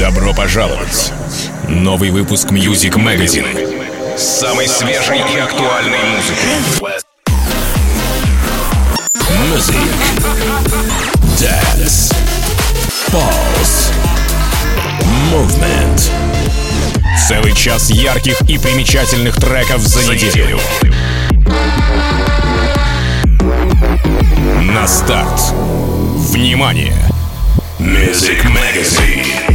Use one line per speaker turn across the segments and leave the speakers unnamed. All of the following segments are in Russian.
Добро пожаловать! Новый выпуск Music Magazine с самой свежей и актуальной музыкой. Music, Dance, Pulse, Movement. Целый час ярких и примечательных треков за неделю. На старт. Внимание! Music Magazine.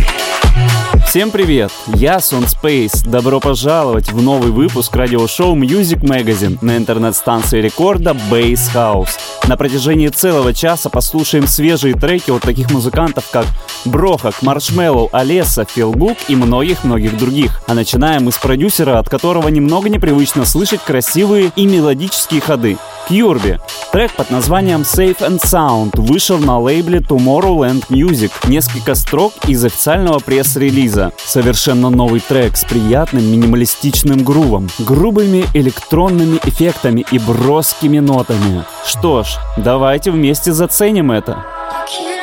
Всем привет! Я Сон Space. Добро пожаловать в новый выпуск радиошоу Music Magazine на интернет-станции рекорда Bass House. На протяжении целого часа послушаем свежие треки от таких музыкантов, как Брохак, Маршмеллоу, Олеса, Филгук и многих-многих других. А начинаем мы с продюсера, от которого немного непривычно слышать красивые и мелодические ходы. Кьюрби. Трек под названием Safe and Sound вышел на лейбле Tomorrowland Music. Несколько строк из официального пресс-релиза. Совершенно новый трек с приятным минималистичным грувом, грубыми электронными эффектами и броскими нотами. Что ж, давайте вместе заценим это.
Далее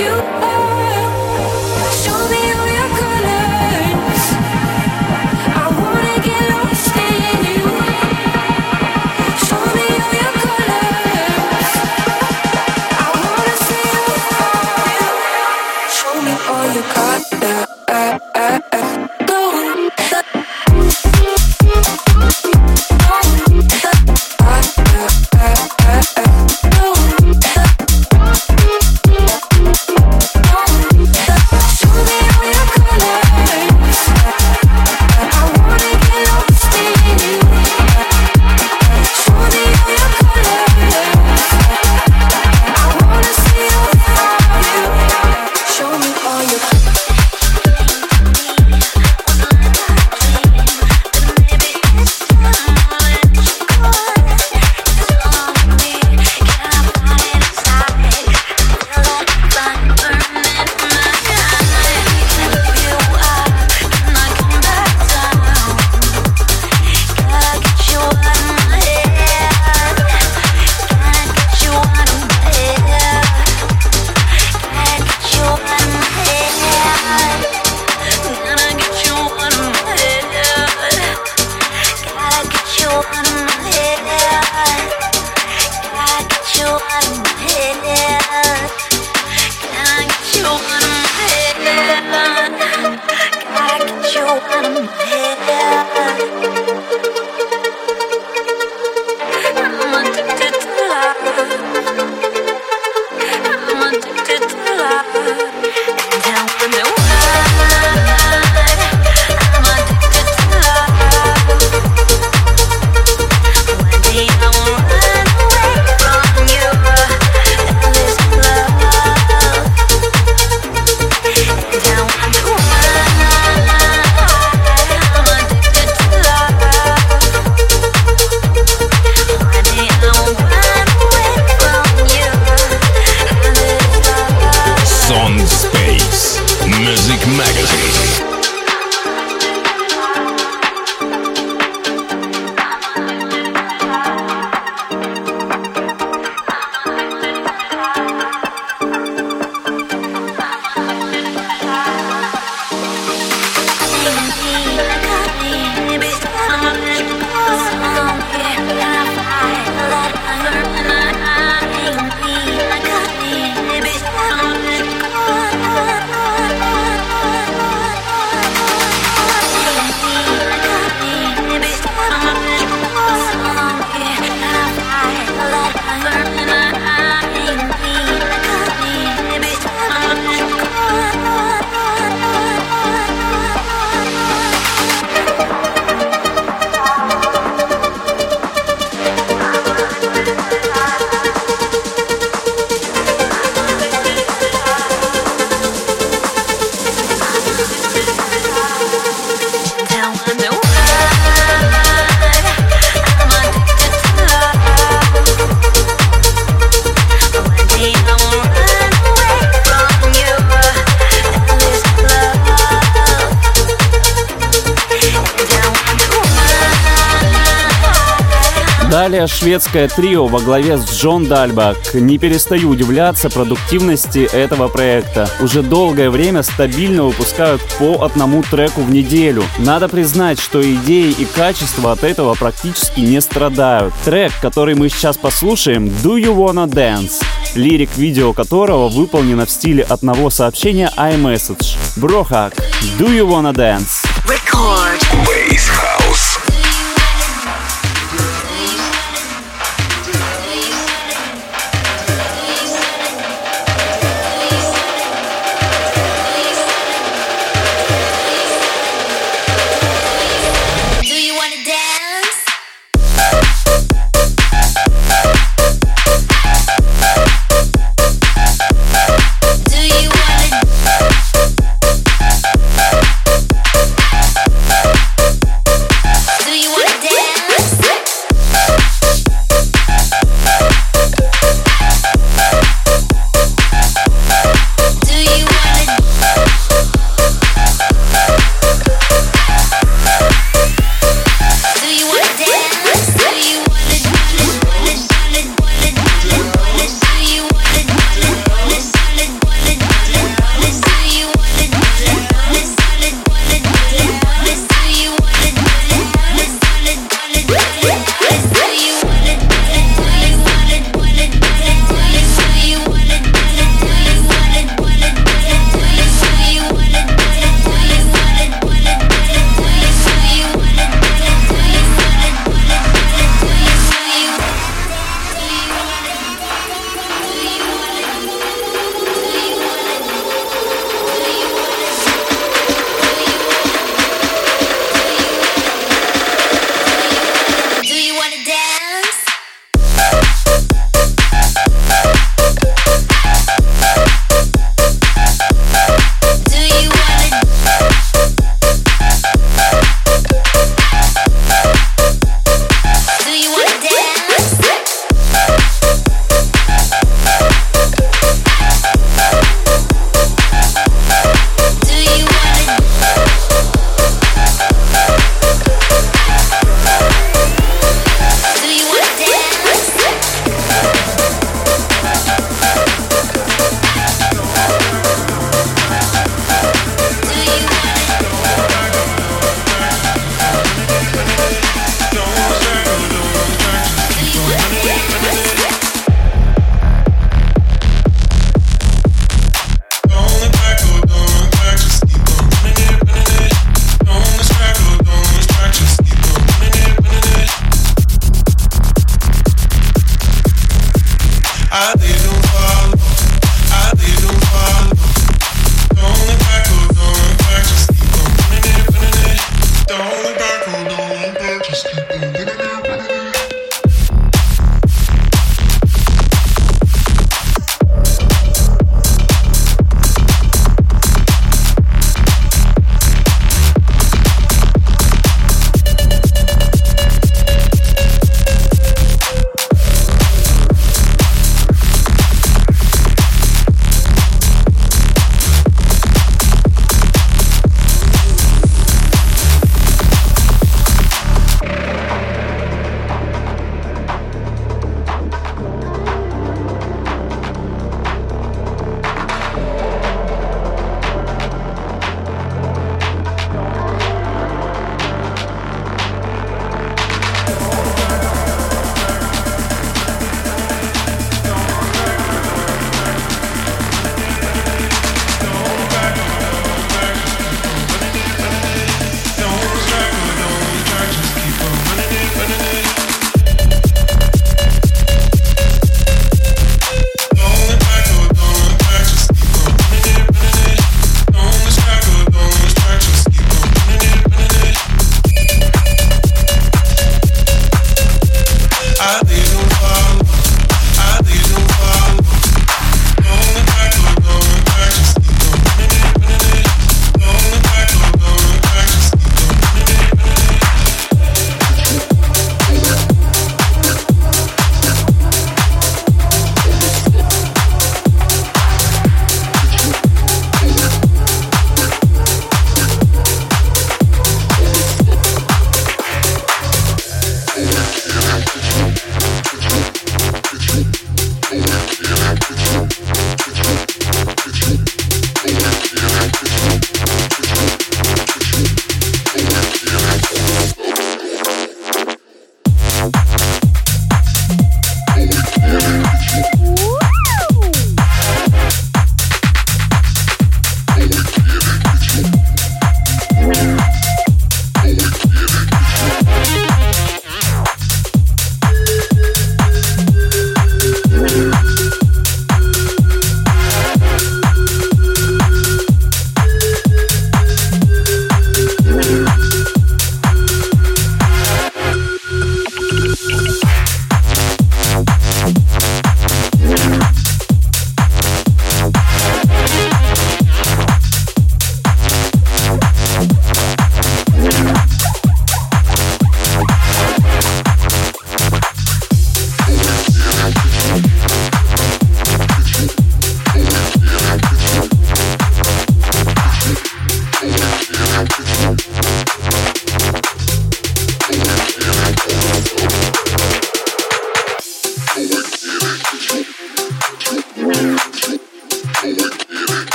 you are.
Шведское трио во главе с Джон Дальбак. Не перестаю удивляться продуктивности этого проекта. Уже долгое время стабильно выпускают по одному треку в неделю. Надо признать, что идеи и качество от этого практически не страдают. Трек, который мы сейчас послушаем, Do You Wanna Dance? Лирик видео которого выполнено в стиле одного сообщения iMessage. Брохак, Do You Wanna Dance?
Record.
Bass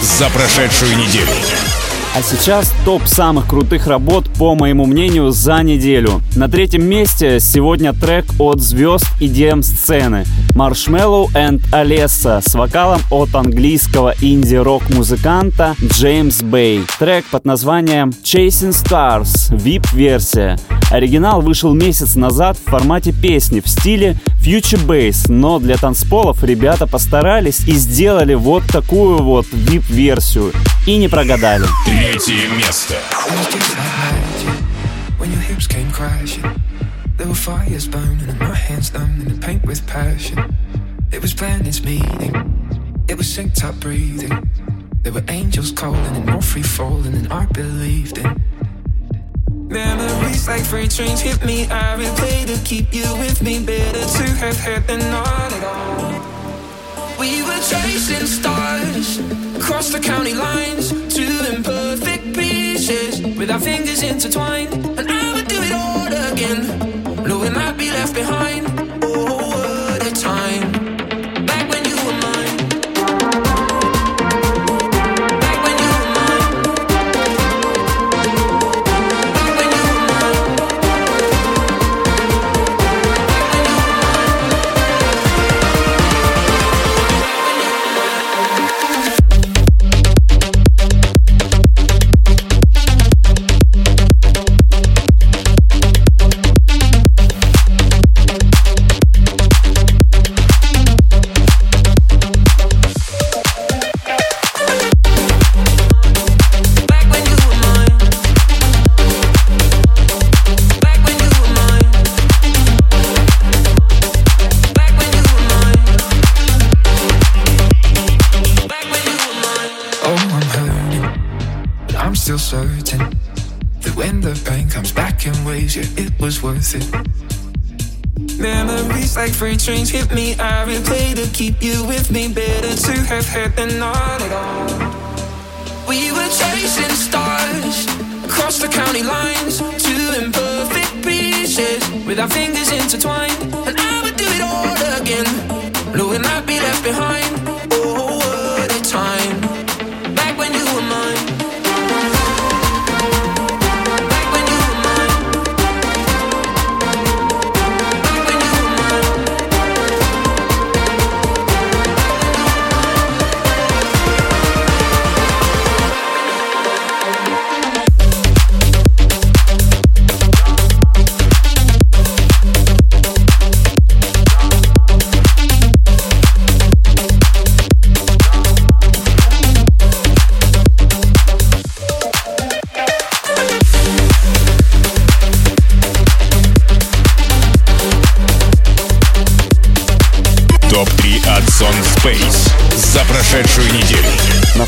за прошедшую неделю.
А сейчас топ самых крутых работ, по моему мнению, за неделю. На третьем месте сегодня трек от звезд и DM сцены Marshmallow and Alessa с вокалом от английского инди-рок музыканта Джеймс Бэй. Трек под названием Chasing Stars, VIP-версия. Оригинал вышел месяц назад в формате песни в стиле Future Bass, но для танцполов ребята постарались и сделали вот такую вот VIP-версию. И не прогадали.
Третье место.
There were fires burning and my hands numb in the paint with passion. It was planets meeting. It was synced up breathing. There were angels calling and more free falling than I believed in. Memories like freight trains hit me. I replay to keep you with me. Better to have had than not at all. We were chasing stars across the county lines, two imperfect pieces with our fingers intertwined. And I would do it all again, knowing I'd be left behind. Trains hit me. I replay to keep you with me. Better to have had than not at all. We were chasing stars across the county lines, two imperfect pieces with our fingers intertwined.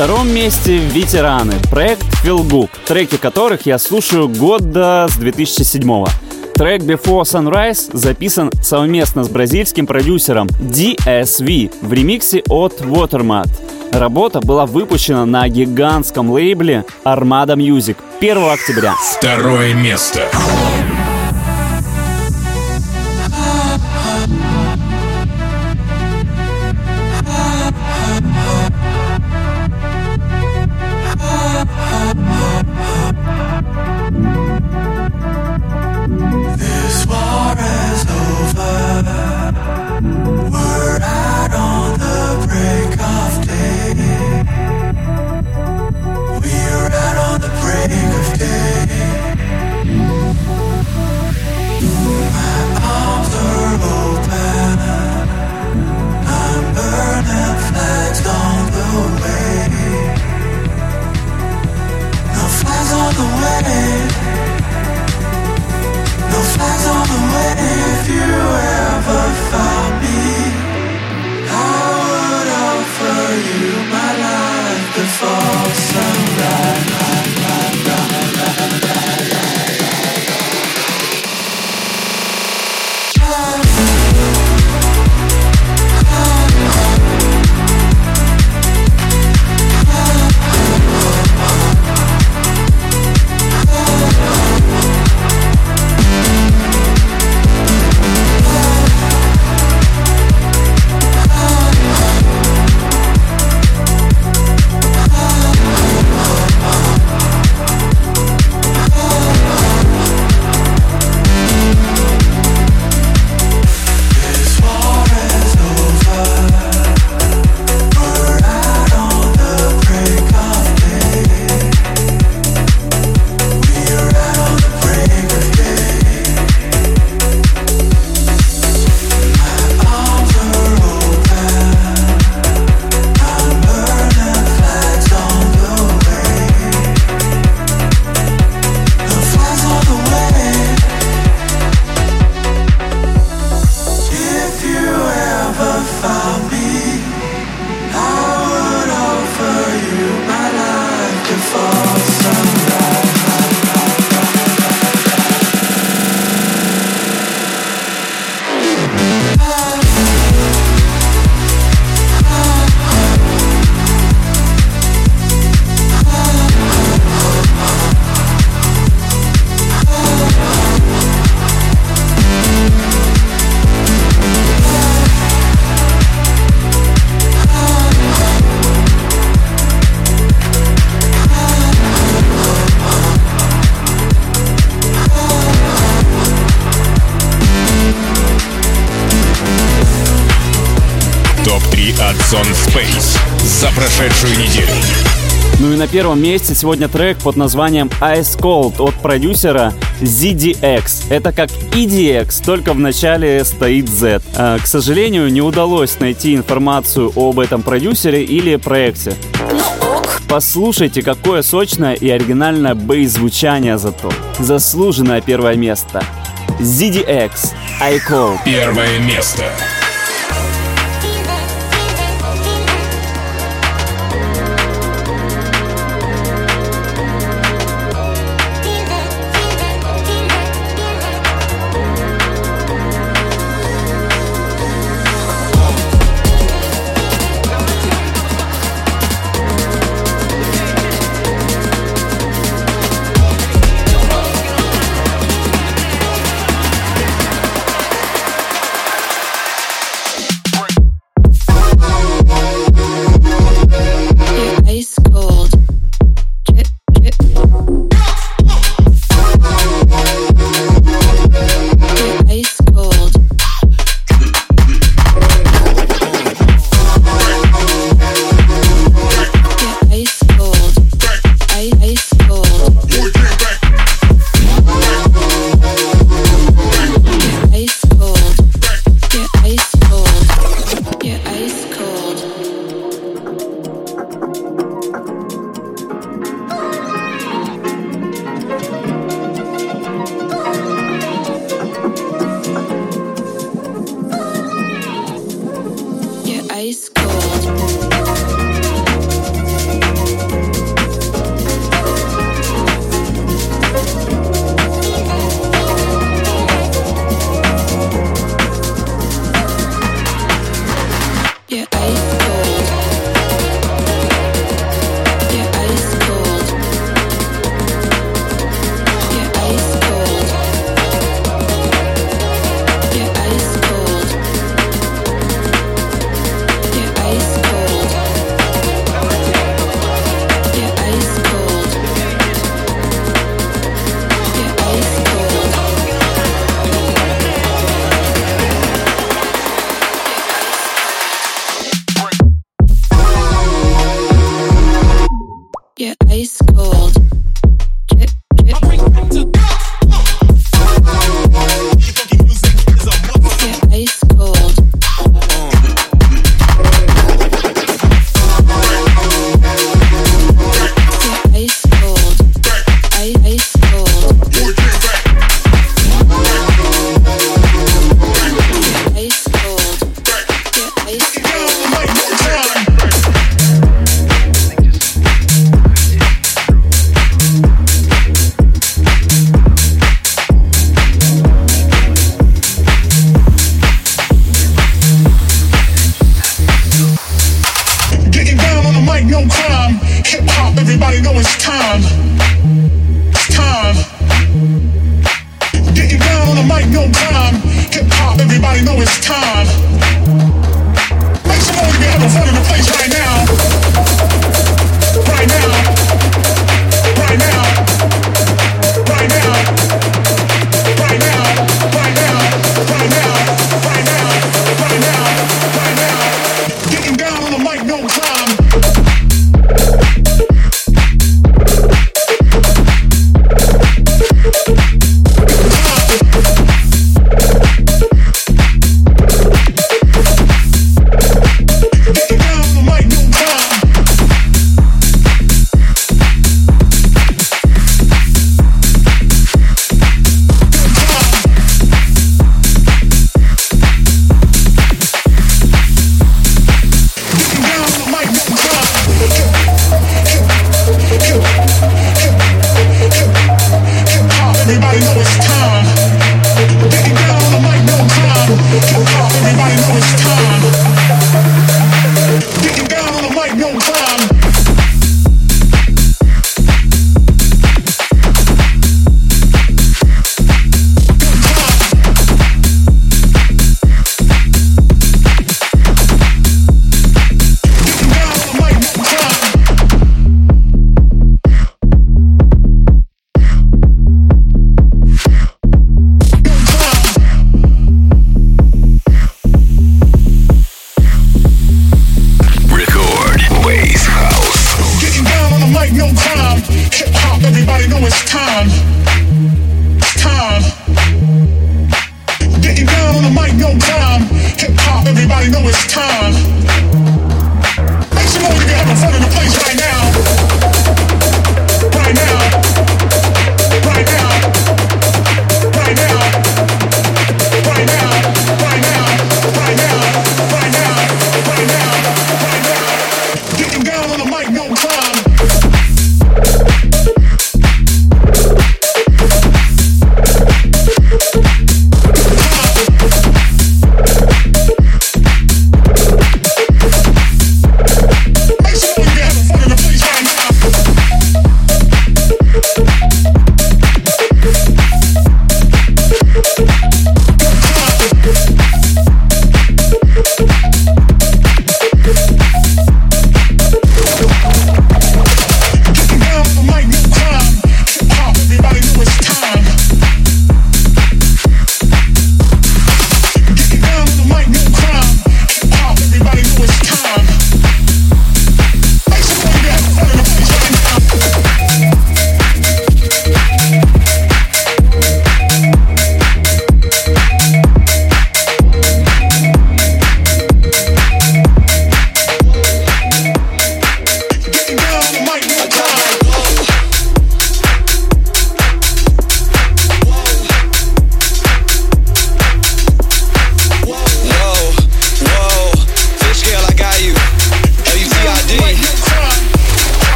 Втором месте ветераны, проект Good, треки которых я слушаю года с 2007 -го. Трек Before Sunrise записан совместно с бразильским продюсером DSV в ремиксе от Watermat. Работа была выпущена на гигантском лейбле Armada Music 1 октября.
Второе место. Space за прошедшую неделю.
Ну и на первом месте сегодня трек под названием Ice Cold от продюсера ZDX. Это как EDX, только в начале стоит Z. А, к сожалению, не удалось найти информацию об этом продюсере или проекте. Послушайте, какое сочное и оригинальное бейс-звучание зато. Заслуженное первое место. ZDX, I Call.
Первое место.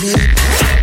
me.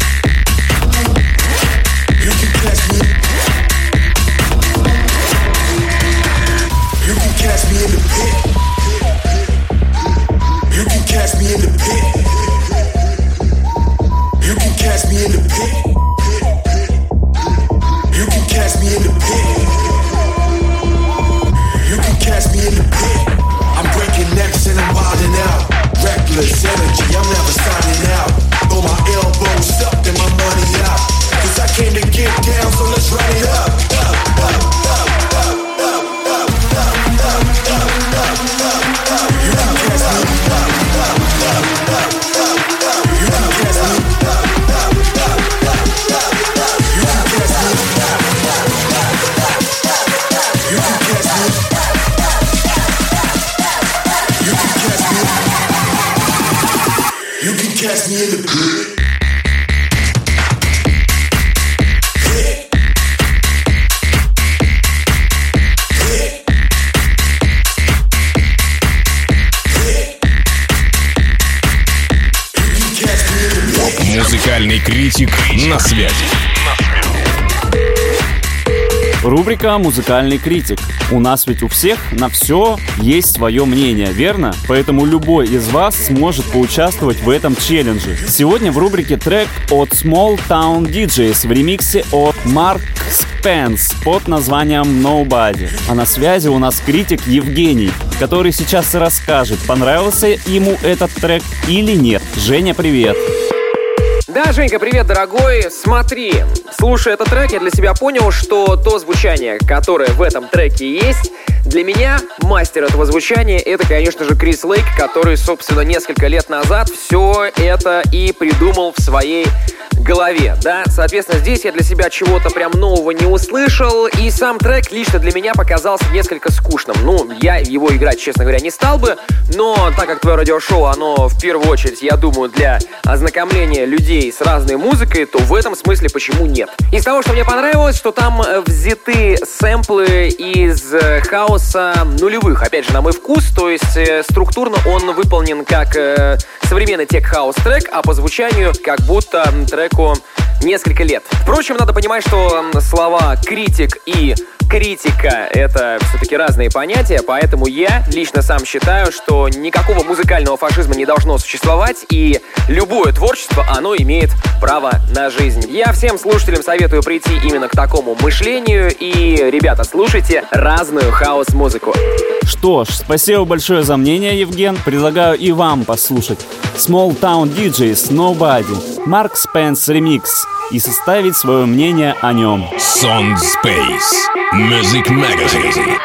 «Музыкальный критик». У нас ведь у всех на все есть свое мнение, верно? Поэтому любой из вас сможет поучаствовать в этом челлендже. Сегодня в рубрике трек от Small Town DJs в ремиксе от Mark Spence под названием Nobody. А на связи у нас критик Евгений, который сейчас расскажет, понравился ему этот трек или нет. Женя, привет!
Да, Женька, привет, дорогой. Смотри, слушая этот трек, я для себя понял, что то звучание, которое в этом треке есть, для меня мастер этого звучания. Это, конечно же, Крис Лейк, который, собственно, несколько лет назад все это и придумал в своей голове, да? Соответственно, здесь я для себя чего-то прям нового не услышал, и сам трек лично для меня показался несколько скучным. Ну, я его играть, честно говоря, не стал бы, но так как твое радиошоу, оно в первую очередь, я думаю, для ознакомления людей с разной музыкой, то в этом смысле почему нет? Из того, что мне понравилось, что там э, взяты сэмплы из э, хаоса нулевых, опять же, на мой вкус, то есть э, структурно он выполнен как современный тех-хаус трек, а по звучанию как будто треку несколько лет. Впрочем, надо понимать, что слова «критик» и критика — это все-таки разные понятия, поэтому я лично сам считаю, что никакого музыкального фашизма не должно существовать, и любое творчество, оно имеет право на жизнь. Я всем слушателям советую прийти именно к такому мышлению, и, ребята, слушайте разную хаос-музыку.
Что ж, спасибо большое за мнение, Евген. Предлагаю и вам послушать Small Town DJs Nobody, Марк Спенс и составить свое мнение о нем.
Sound Space Music Magazine.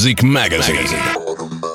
Music Magazine.
Magazine.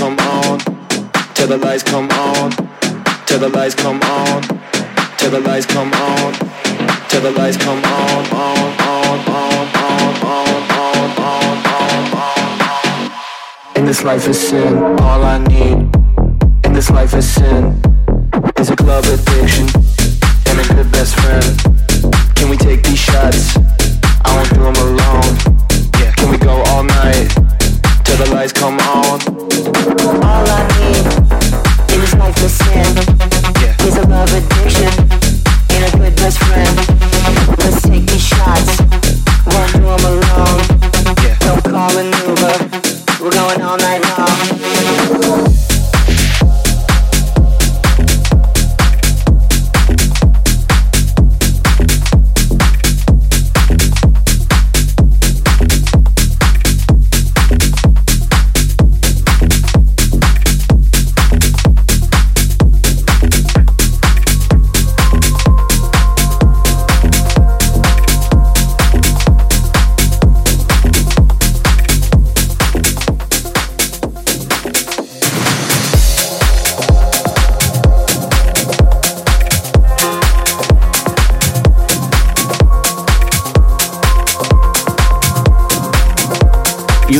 come on, till the lights come on, till the lights come on, till the lights come on, till the lights come on, on, on, on, on, on, on, on, on. And this life is sin, all I need. And this life is sin, is a club addiction, and a good best friend. Can we take these shots? I won't do them alone. Yeah, Can we go all night? till the lights come on
Let's take these shots.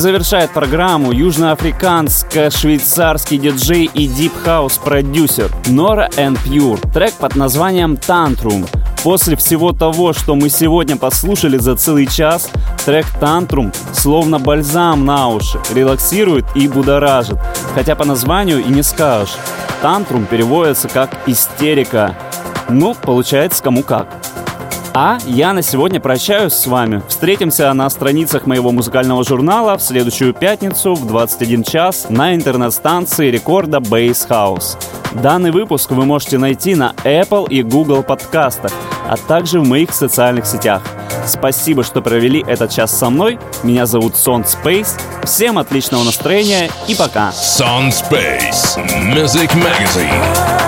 Завершает программу южноафриканско-швейцарский диджей и дип-хаус-продюсер Nora En Pure. Трек под названием «Tantrum». После всего того, что мы сегодня послушали за целый час, трек «Tantrum» словно бальзам на уши, релаксирует и будоражит, хотя по названию и не скажешь. «Tantrum» переводится как «истерика». Ну, получается кому как. А я на сегодня прощаюсь с вами. Встретимся на страницах моего музыкального журнала в следующую пятницу в 21 час на интернет-станции Record Bass House. Данный выпуск вы можете найти на Apple и Google подкастах, а также в моих социальных сетях. Спасибо, что провели этот час со мной. Меня зовут Сон Space. Всем отличного настроения и пока.
Sun Space Music Magazine.